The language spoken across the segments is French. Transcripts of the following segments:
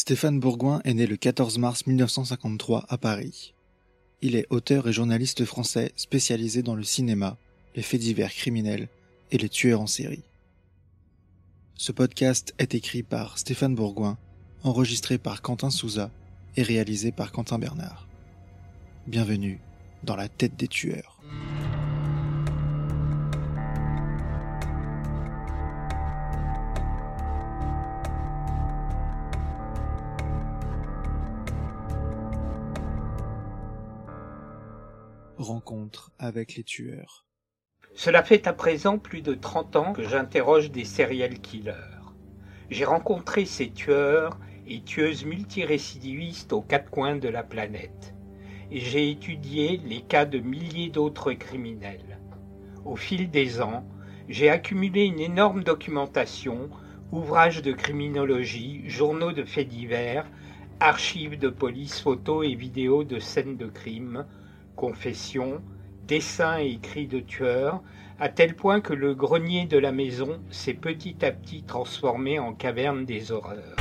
Stéphane Bourgoin est né le 14 mars 1953 à Paris. Il est auteur et journaliste français spécialisé dans le cinéma, les faits divers criminels et les tueurs en série. Ce podcast est écrit par Stéphane Bourgoin, enregistré par Quentin Souza et réalisé par Quentin Bernard. Bienvenue dans la tête des tueurs. Rencontre avec les tueurs. Cela fait à présent plus de 30 ans que j'interroge des serial killers. J'ai rencontré ces tueurs et tueuses multirécidivistes aux quatre coins de la planète. Et j'ai étudié les cas de milliers d'autres criminels. Au fil des ans, j'ai accumulé une énorme documentation, ouvrages de criminologie, journaux de faits divers, archives de police, photos et vidéos de scènes de crime, confessions, dessins et écrits de tueurs, à tel point que le grenier de la maison s'est petit à petit transformé en caverne des horreurs.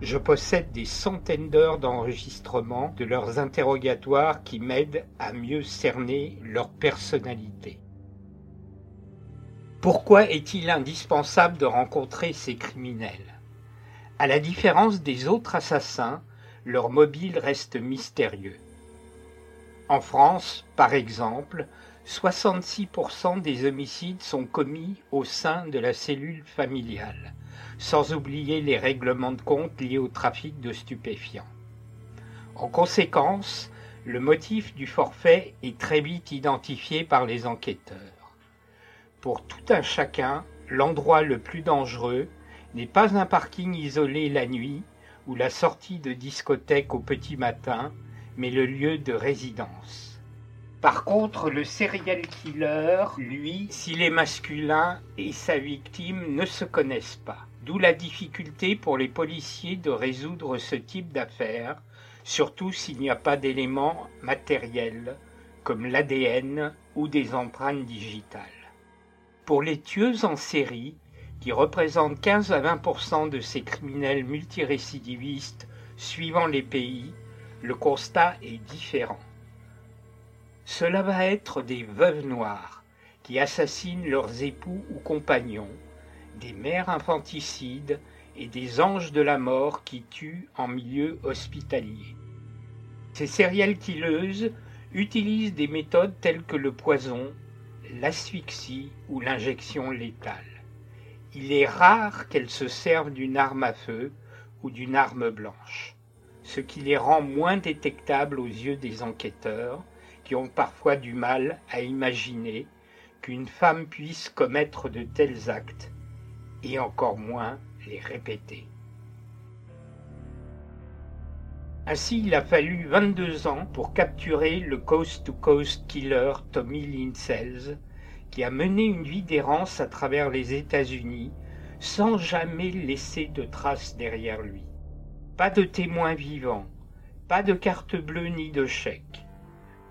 Je possède des centaines d'heures d'enregistrement de leurs interrogatoires qui m'aident à mieux cerner leur personnalité. Pourquoi est-il indispensable de rencontrer ces criminels? À la différence des autres assassins, leur mobile reste mystérieux. En France, par exemple, 66% des homicides sont commis au sein de la cellule familiale, sans oublier les règlements de compte liés au trafic de stupéfiants. En conséquence, le motif du forfait est très vite identifié par les enquêteurs. Pour tout un chacun, l'endroit le plus dangereux n'est pas un parking isolé la nuit ou la sortie de discothèque au petit matin, mais le lieu de résidence. Par contre, le serial killer, lui, s'il est masculin et sa victime ne se connaissent pas. D'où la difficulté pour les policiers de résoudre ce type d'affaires, surtout s'il n'y a pas d'éléments matériels comme l'ADN ou des empreintes digitales. Pour les tueuses en série, qui représentent 15 à 20% de ces criminels multirécidivistes suivant les pays, le constat est différent. Cela va être des veuves noires qui assassinent leurs époux ou compagnons, des mères infanticides et des anges de la mort qui tuent en milieu hospitalier. Ces serial killeuses utilisent des méthodes telles que le poison, l'asphyxie ou l'injection létale. Il est rare qu'elles se servent d'une arme à feu ou d'une arme blanche ce qui les rend moins détectables aux yeux des enquêteurs, qui ont parfois du mal à imaginer qu'une femme puisse commettre de tels actes, et encore moins les répéter. Ainsi, il a fallu 22 ans pour capturer le coast-to-coast killer Tommy Lindsels, qui a mené une vie d'errance à travers les États-Unis sans jamais laisser de traces derrière lui. Pas de témoins vivants, pas de carte bleue ni de chèque.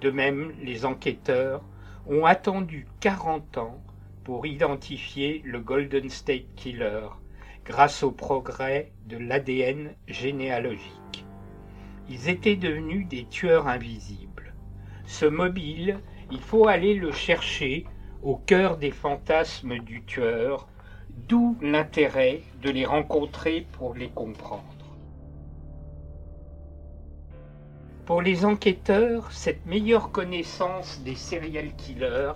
De même, les enquêteurs ont attendu 40 ans pour identifier le Golden State Killer grâce au progrès de l'ADN généalogique. Ils étaient devenus des tueurs invisibles. Ce mobile, il faut aller le chercher au cœur des fantasmes du tueur, d'où l'intérêt de les rencontrer pour les comprendre. Pour les enquêteurs, cette meilleure connaissance des serial killers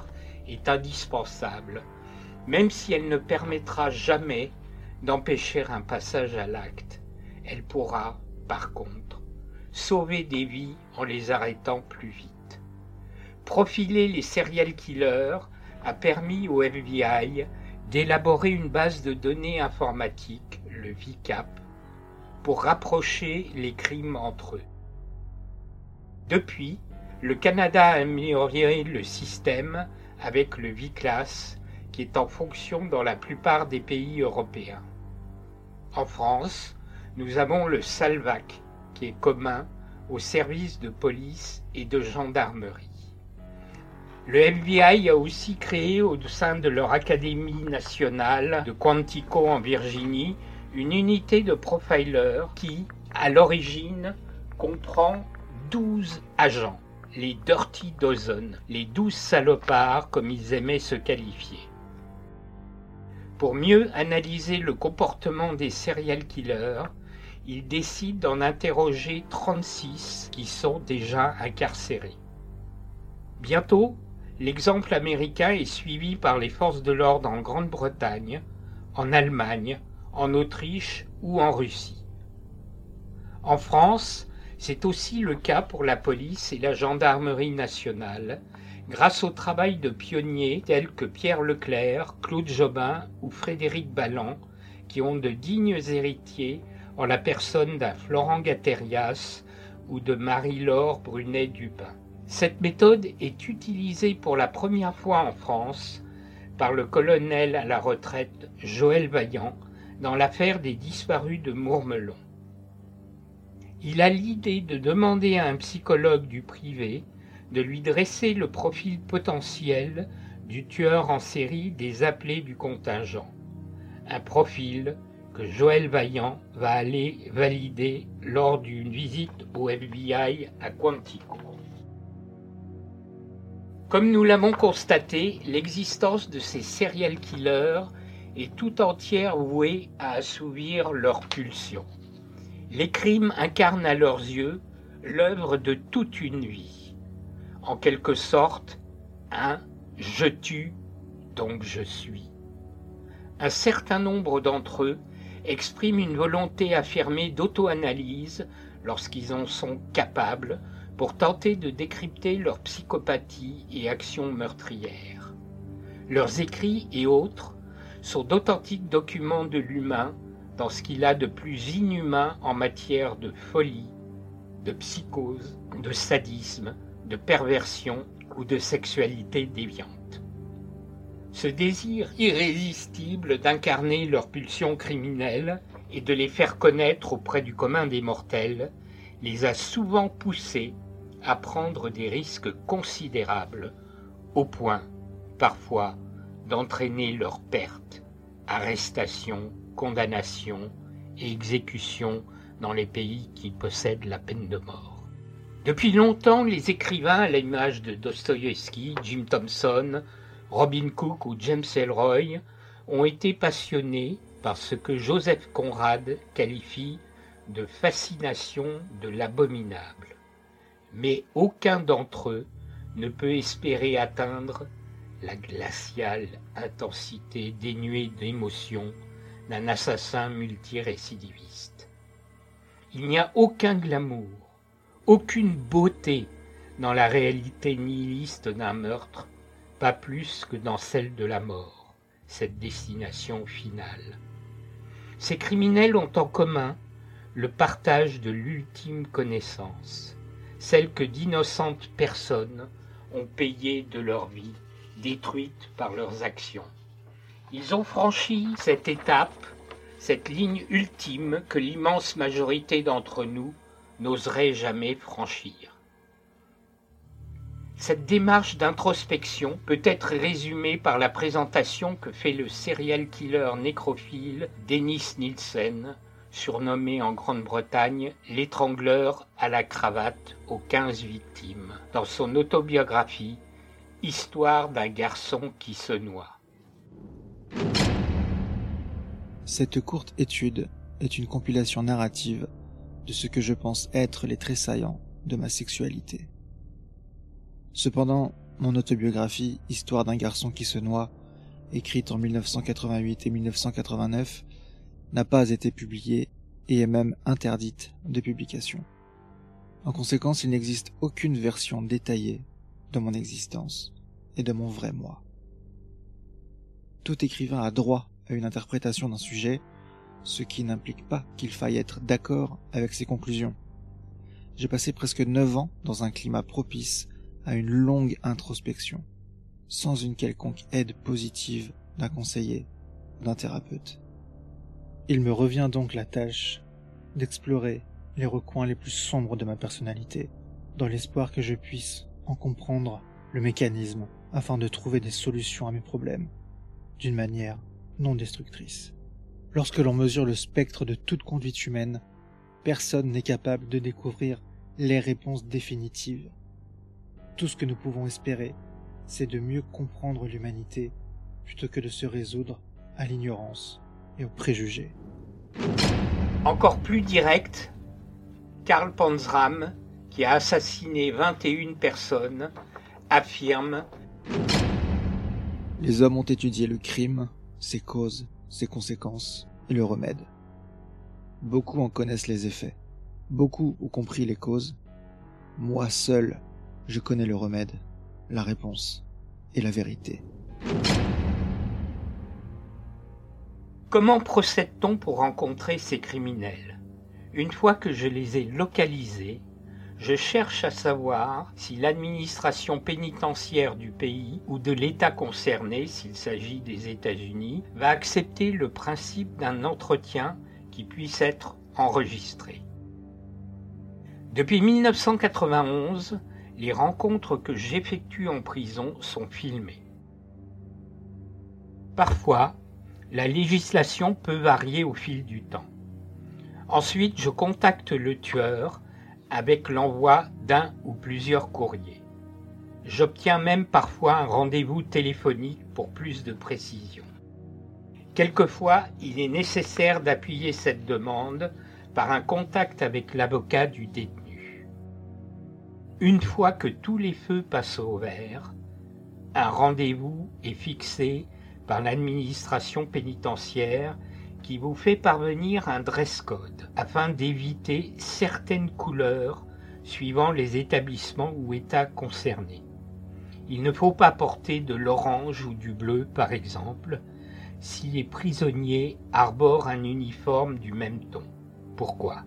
est indispensable, même si elle ne permettra jamais d'empêcher un passage à l'acte. Elle pourra, par contre, sauver des vies en les arrêtant plus vite. Profiler les serial killers a permis au FBI d'élaborer une base de données informatique, le VICAP, pour rapprocher les crimes entre eux. Depuis, le Canada a amélioré le système avec le VICLAS qui est en fonction dans la plupart des pays européens. En France, nous avons le SALVAC qui est commun aux services de police et de gendarmerie. Le FBI a aussi créé au sein de leur Académie nationale de Quantico en Virginie une unité de profiler qui, à l'origine, comprend 12 agents, les Dirty Dozen, les 12 salopards comme ils aimaient se qualifier. Pour mieux analyser le comportement des serial killers, il décide d'en interroger 36 qui sont déjà incarcérés. Bientôt, l'exemple américain est suivi par les forces de l'ordre en Grande-Bretagne, en Allemagne, en Autriche ou en Russie. En France, c'est aussi le cas pour la police et la gendarmerie nationale, grâce au travail de pionniers tels que Pierre Leclerc, Claude Jobin ou Frédéric Balland, qui ont de dignes héritiers en la personne d'un Florent Gatérias ou de Marie-Laure Brunet-Dupin. Cette méthode est utilisée pour la première fois en France par le colonel à la retraite Joël Vaillant dans l'affaire des disparus de Mourmelon. Il a l'idée de demander à un psychologue du privé de lui dresser le profil potentiel du tueur en série des appelés du contingent. Un profil que Joël Vaillant va aller valider lors d'une visite au FBI à Quantico. Comme nous l'avons constaté, l'existence de ces serial killers est tout entière vouée à assouvir leurs pulsions. Les crimes incarnent à leurs yeux l'œuvre de toute une vie. En quelque sorte, un je tue, donc je suis. Un certain nombre d'entre eux expriment une volonté affirmée d'auto-analyse lorsqu'ils en sont capables pour tenter de décrypter leur psychopathie et actions meurtrières. Leurs écrits et autres sont d'authentiques documents de l'humain dans ce qu'il a de plus inhumain en matière de folie, de psychose, de sadisme, de perversion ou de sexualité déviante. Ce désir irrésistible d'incarner leurs pulsions criminelles et de les faire connaître auprès du commun des mortels les a souvent poussés à prendre des risques considérables, au point, parfois, d'entraîner leur perte, arrestation, condamnation et exécution dans les pays qui possèdent la peine de mort. Depuis longtemps, les écrivains à l'image de Dostoïevski, Jim Thompson, Robin Cook ou James Elroy ont été passionnés par ce que Joseph Conrad qualifie de fascination de l'abominable. Mais aucun d'entre eux ne peut espérer atteindre la glaciale intensité dénuée d'émotion d'un assassin multirécidiviste. Il n'y a aucun glamour, aucune beauté dans la réalité nihiliste d'un meurtre pas plus que dans celle de la mort, cette destination finale. Ces criminels ont en commun le partage de l'ultime connaissance, celle que d'innocentes personnes ont payée de leur vie, détruite par leurs actions. Ils ont franchi cette étape, cette ligne ultime que l'immense majorité d'entre nous n'oserait jamais franchir. Cette démarche d'introspection peut être résumée par la présentation que fait le serial killer nécrophile Dennis Nielsen, surnommé en Grande-Bretagne l'étrangleur à la cravate aux quinze victimes, dans son autobiographie Histoire d'un garçon qui se noie. Cette courte étude est une compilation narrative de ce que je pense être les traits saillants de ma sexualité. Cependant, mon autobiographie Histoire d'un garçon qui se noie, écrite en 1988 et 1989, n'a pas été publiée et est même interdite de publication. En conséquence, il n'existe aucune version détaillée de mon existence et de mon vrai moi. Tout écrivain a droit à une interprétation d'un sujet, ce qui n'implique pas qu'il faille être d'accord avec ses conclusions. J'ai passé presque neuf ans dans un climat propice à une longue introspection, sans une quelconque aide positive d'un conseiller, d'un thérapeute. Il me revient donc la tâche d'explorer les recoins les plus sombres de ma personnalité, dans l'espoir que je puisse en comprendre le mécanisme afin de trouver des solutions à mes problèmes, d'une manière non destructrice. Lorsque l'on mesure le spectre de toute conduite humaine, personne n'est capable de découvrir les réponses définitives. Tout ce que nous pouvons espérer, c'est de mieux comprendre l'humanité plutôt que de se résoudre à l'ignorance et aux préjugés. Encore plus direct, Karl Panzram, qui a assassiné 21 personnes, affirme Les hommes ont étudié le crime, ses causes, ses conséquences et le remède. Beaucoup en connaissent les effets. Beaucoup ont compris les causes. Moi seul, je connais le remède, la réponse et la vérité. Comment procède-t-on pour rencontrer ces criminels? Une fois que je les ai localisés, je cherche à savoir si l'administration pénitentiaire du pays ou de l'État concerné, s'il s'agit des États-Unis, va accepter le principe d'un entretien qui puisse être enregistré. Depuis 1991, les rencontres que j'effectue en prison sont filmées. Parfois, la législation peut varier au fil du temps. Ensuite, je contacte le tueur avec l'envoi d'un ou plusieurs courriers. J'obtiens même parfois un rendez-vous téléphonique pour plus de précision. Quelquefois, il est nécessaire d'appuyer cette demande par un contact avec l'avocat du détenu. Une fois que tous les feux passent au vert, un rendez-vous est fixé par l'administration pénitentiaire qui vous fait parvenir un dress code afin d'éviter certaines couleurs suivant les établissements ou États concernés. Il ne faut pas porter de l'orange ou du bleu, par exemple, si les prisonniers arborent un uniforme du même ton. Pourquoi?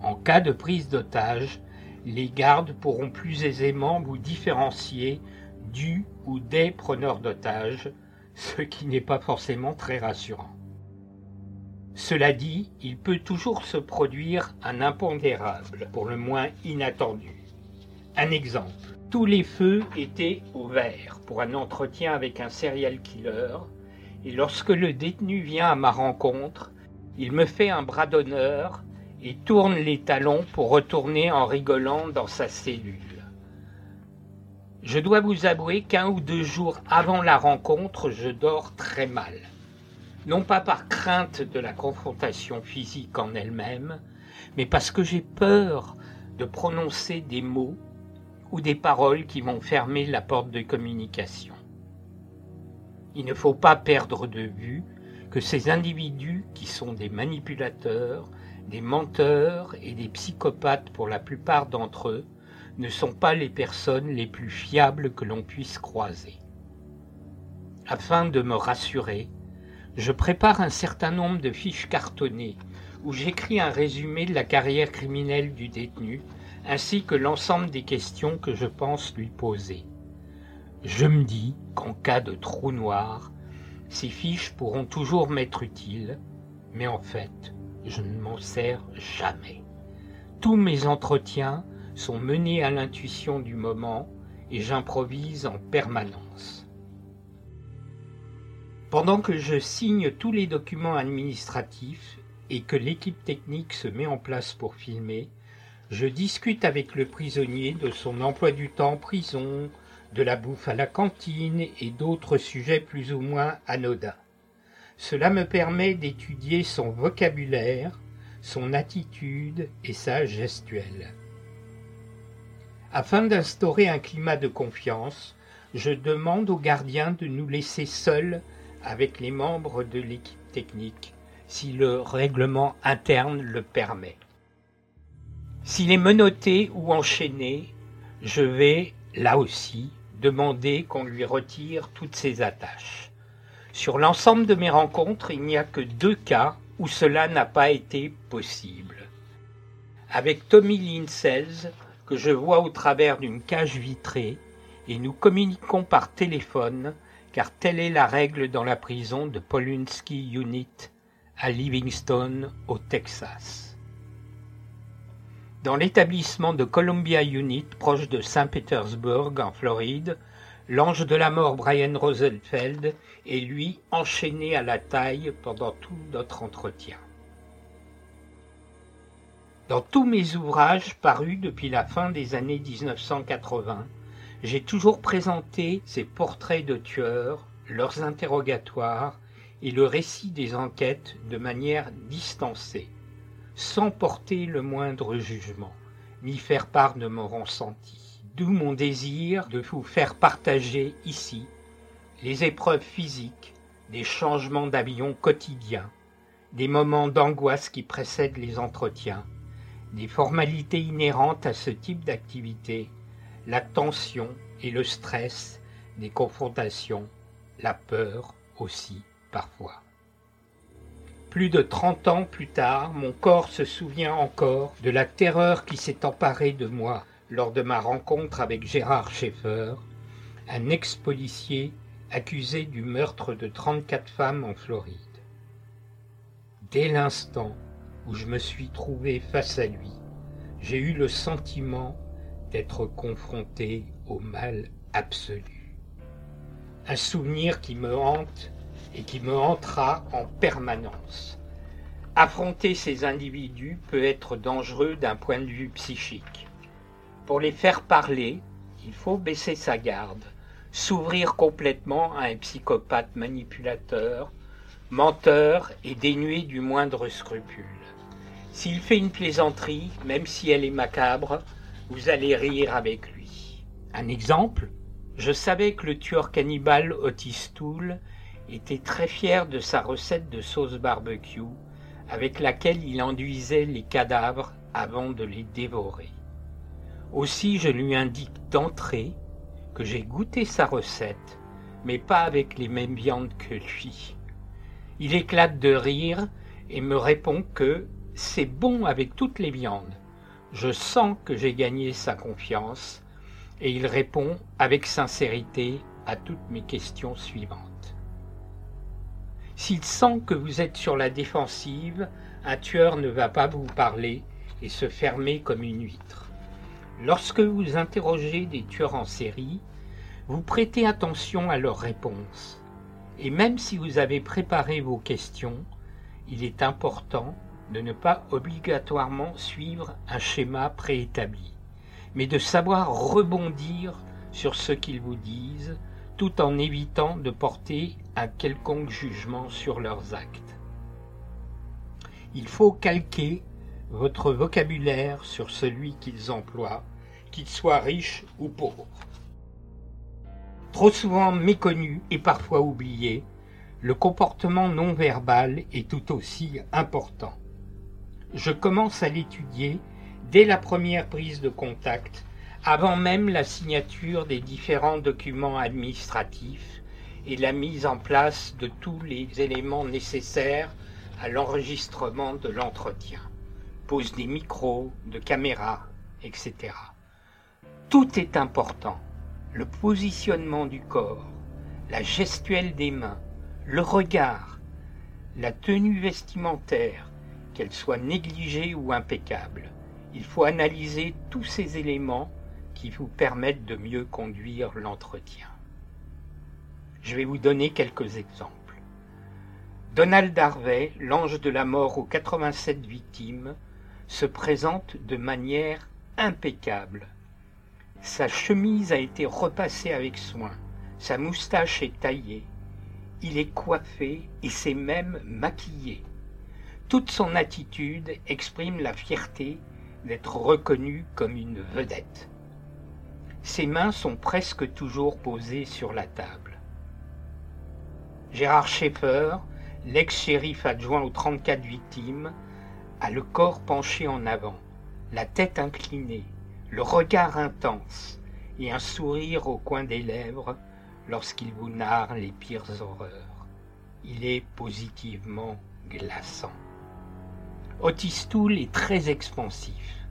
En cas de prise d'otage, les gardes pourront plus aisément vous différencier du ou des preneurs d'otages ce qui n'est pas forcément très rassurant. Cela dit, il peut toujours se produire un impondérable, pour le moins inattendu. Un exemple. Tous les feux étaient au vert pour un entretien avec un serial killer, et lorsque le détenu vient à ma rencontre, il me fait un bras d'honneur et tourne les talons pour retourner en rigolant dans sa cellule. Je dois vous avouer qu'un ou deux jours avant la rencontre, je dors très mal. Non pas par crainte de la confrontation physique en elle-même, mais parce que j'ai peur de prononcer des mots ou des paroles qui vont fermer la porte de communication. Il ne faut pas perdre de vue que ces individus qui sont des manipulateurs, des menteurs et des psychopathes pour la plupart d'entre eux ne sont pas les personnes les plus fiables que l'on puisse croiser. Afin de me rassurer, je prépare un certain nombre de fiches cartonnées où j'écris un résumé de la carrière criminelle du détenu ainsi que l'ensemble des questions que je pense lui poser. Je me dis qu'en cas de trou noir, ces fiches pourront toujours m'être utiles, mais en fait, je ne m'en sers jamais. Tous mes entretiens sont menés à l'intuition du moment et j'improvise en permanence. Pendant que je signe tous les documents administratifs et que l'équipe technique se met en place pour filmer, je discute avec le prisonnier de son emploi du temps en prison, de la bouffe à la cantine et d'autres sujets plus ou moins anodins. Cela me permet d'étudier son vocabulaire, son attitude et sa gestuelle. Afin d'instaurer un climat de confiance, je demande aux gardiens de nous laisser seuls avec les membres de l'équipe technique, si le règlement interne le permet. S'il est menotté ou enchaîné, je vais, là aussi, demander qu'on lui retire toutes ses attaches. Sur l'ensemble de mes rencontres, il n'y a que deux cas où cela n'a pas été possible. Avec Tommy Linsels, que je vois au travers d'une cage vitrée, et nous communiquons par téléphone, car telle est la règle dans la prison de Polunsky Unit à Livingston, au Texas. Dans l'établissement de Columbia Unit, proche de Saint-Pétersbourg, en Floride, L'ange de la mort Brian Rosenfeld est lui enchaîné à la taille pendant tout notre entretien. Dans tous mes ouvrages parus depuis la fin des années 1980, j'ai toujours présenté ces portraits de tueurs, leurs interrogatoires et le récit des enquêtes de manière distancée, sans porter le moindre jugement, ni faire part de mon ressenti. D'où mon désir de vous faire partager ici les épreuves physiques, des changements d'avion quotidiens, des moments d'angoisse qui précèdent les entretiens, des formalités inhérentes à ce type d'activité, la tension et le stress des confrontations, la peur aussi parfois. Plus de trente ans plus tard, mon corps se souvient encore de la terreur qui s'est emparée de moi lors de ma rencontre avec Gérard Schaeffer, un ex-policier accusé du meurtre de 34 femmes en Floride. Dès l'instant où je me suis trouvé face à lui, j'ai eu le sentiment d'être confronté au mal absolu. Un souvenir qui me hante et qui me hantera en permanence. Affronter ces individus peut être dangereux d'un point de vue psychique. Pour les faire parler, il faut baisser sa garde, s'ouvrir complètement à un psychopathe manipulateur, menteur et dénué du moindre scrupule. S'il fait une plaisanterie, même si elle est macabre, vous allez rire avec lui. Un exemple Je savais que le tueur cannibale Otis Toole était très fier de sa recette de sauce barbecue avec laquelle il enduisait les cadavres avant de les dévorer. Aussi je lui indique d'entrée que j'ai goûté sa recette, mais pas avec les mêmes viandes que lui. Il éclate de rire et me répond que c'est bon avec toutes les viandes. Je sens que j'ai gagné sa confiance et il répond avec sincérité à toutes mes questions suivantes. S'il sent que vous êtes sur la défensive, un tueur ne va pas vous parler et se fermer comme une huître. Lorsque vous interrogez des tueurs en série, vous prêtez attention à leurs réponses. Et même si vous avez préparé vos questions, il est important de ne pas obligatoirement suivre un schéma préétabli, mais de savoir rebondir sur ce qu'ils vous disent, tout en évitant de porter un quelconque jugement sur leurs actes. Il faut calquer votre vocabulaire sur celui qu'ils emploient, qu'ils soient riches ou pauvres. Trop souvent méconnu et parfois oublié, le comportement non verbal est tout aussi important. Je commence à l'étudier dès la première prise de contact, avant même la signature des différents documents administratifs et la mise en place de tous les éléments nécessaires à l'enregistrement de l'entretien pose des micros, de caméras, etc. Tout est important. Le positionnement du corps, la gestuelle des mains, le regard, la tenue vestimentaire, qu'elle soit négligée ou impeccable. Il faut analyser tous ces éléments qui vous permettent de mieux conduire l'entretien. Je vais vous donner quelques exemples. Donald Harvey, l'ange de la mort aux 87 victimes, se présente de manière impeccable. Sa chemise a été repassée avec soin, sa moustache est taillée, il est coiffé et s'est même maquillé. Toute son attitude exprime la fierté d'être reconnu comme une vedette. Ses mains sont presque toujours posées sur la table. Gérard Schaeffer, l'ex-shérif adjoint aux 34 victimes, a le corps penché en avant, la tête inclinée, le regard intense et un sourire au coin des lèvres lorsqu'il vous narre les pires horreurs. Il est positivement glaçant. Otis Toole est très expansif.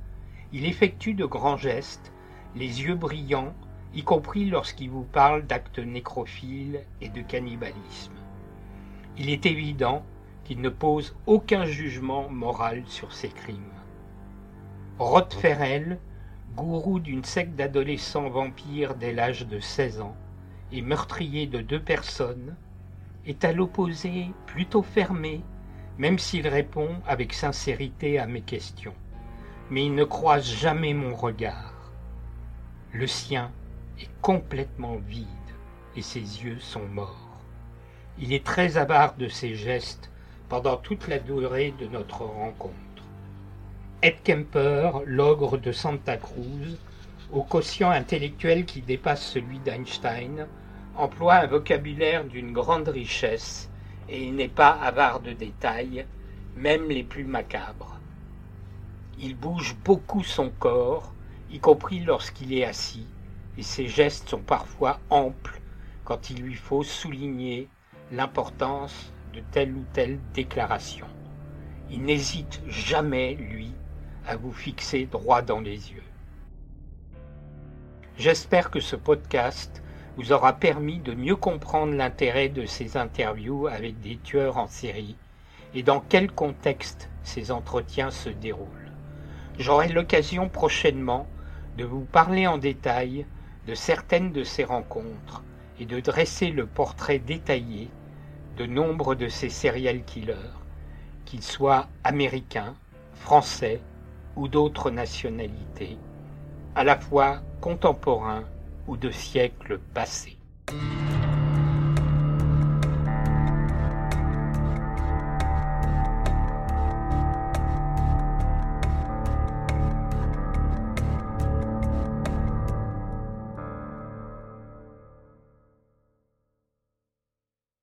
Il effectue de grands gestes, les yeux brillants, y compris lorsqu'il vous parle d'actes nécrophiles et de cannibalisme. Il est évident qu'il ne pose aucun jugement moral sur ces crimes. Rod Ferrell, gourou d'une secte d'adolescents vampires dès l'âge de 16 ans, et meurtrier de deux personnes, est à l'opposé plutôt fermé, même s'il répond avec sincérité à mes questions. Mais il ne croise jamais mon regard. Le sien est complètement vide et ses yeux sont morts. Il est très avare de ses gestes pendant toute la durée de notre rencontre. Ed Kemper, l'ogre de Santa Cruz, au quotient intellectuel qui dépasse celui d'Einstein, emploie un vocabulaire d'une grande richesse et il n'est pas avare de détails, même les plus macabres. Il bouge beaucoup son corps, y compris lorsqu'il est assis, et ses gestes sont parfois amples quand il lui faut souligner l'importance de telle ou telle déclaration. Il n'hésite jamais, lui, à vous fixer droit dans les yeux. J'espère que ce podcast vous aura permis de mieux comprendre l'intérêt de ces interviews avec des tueurs en série et dans quel contexte ces entretiens se déroulent. J'aurai l'occasion prochainement de vous parler en détail de certaines de ces rencontres et de dresser le portrait détaillé de nombre de ces serial killers, qu'ils soient américains, français ou d'autres nationalités, à la fois contemporains ou de siècles passés.